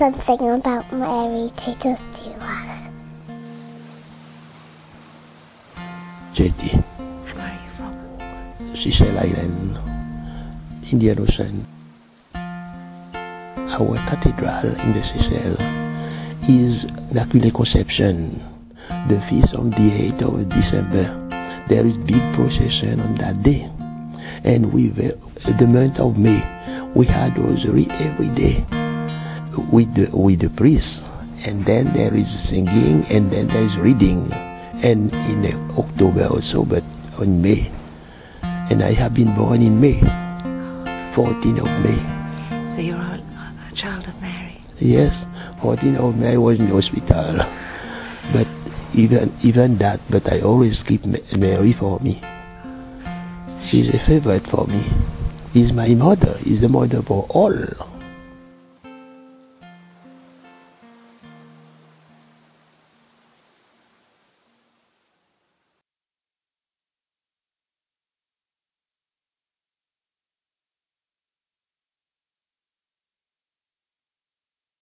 something about Mary to just to us. JT. Where are you from? Island, Indian Ocean. Our cathedral in the Seychelles is Immaculate Conception, the feast of the 8th of December. There is big procession on that day. And we were, uh, the month of May, we had rosary every day with the, with the priest. And then there is singing, and then there is reading. And in October also, but on May. And I have been born in May, 14 of May. So you're a, a child of Mary. Yes, 14 of May I was in hospital. But even even that, but I always keep Mary for me. She's a favorite for me. Is my mother. Is the mother for all.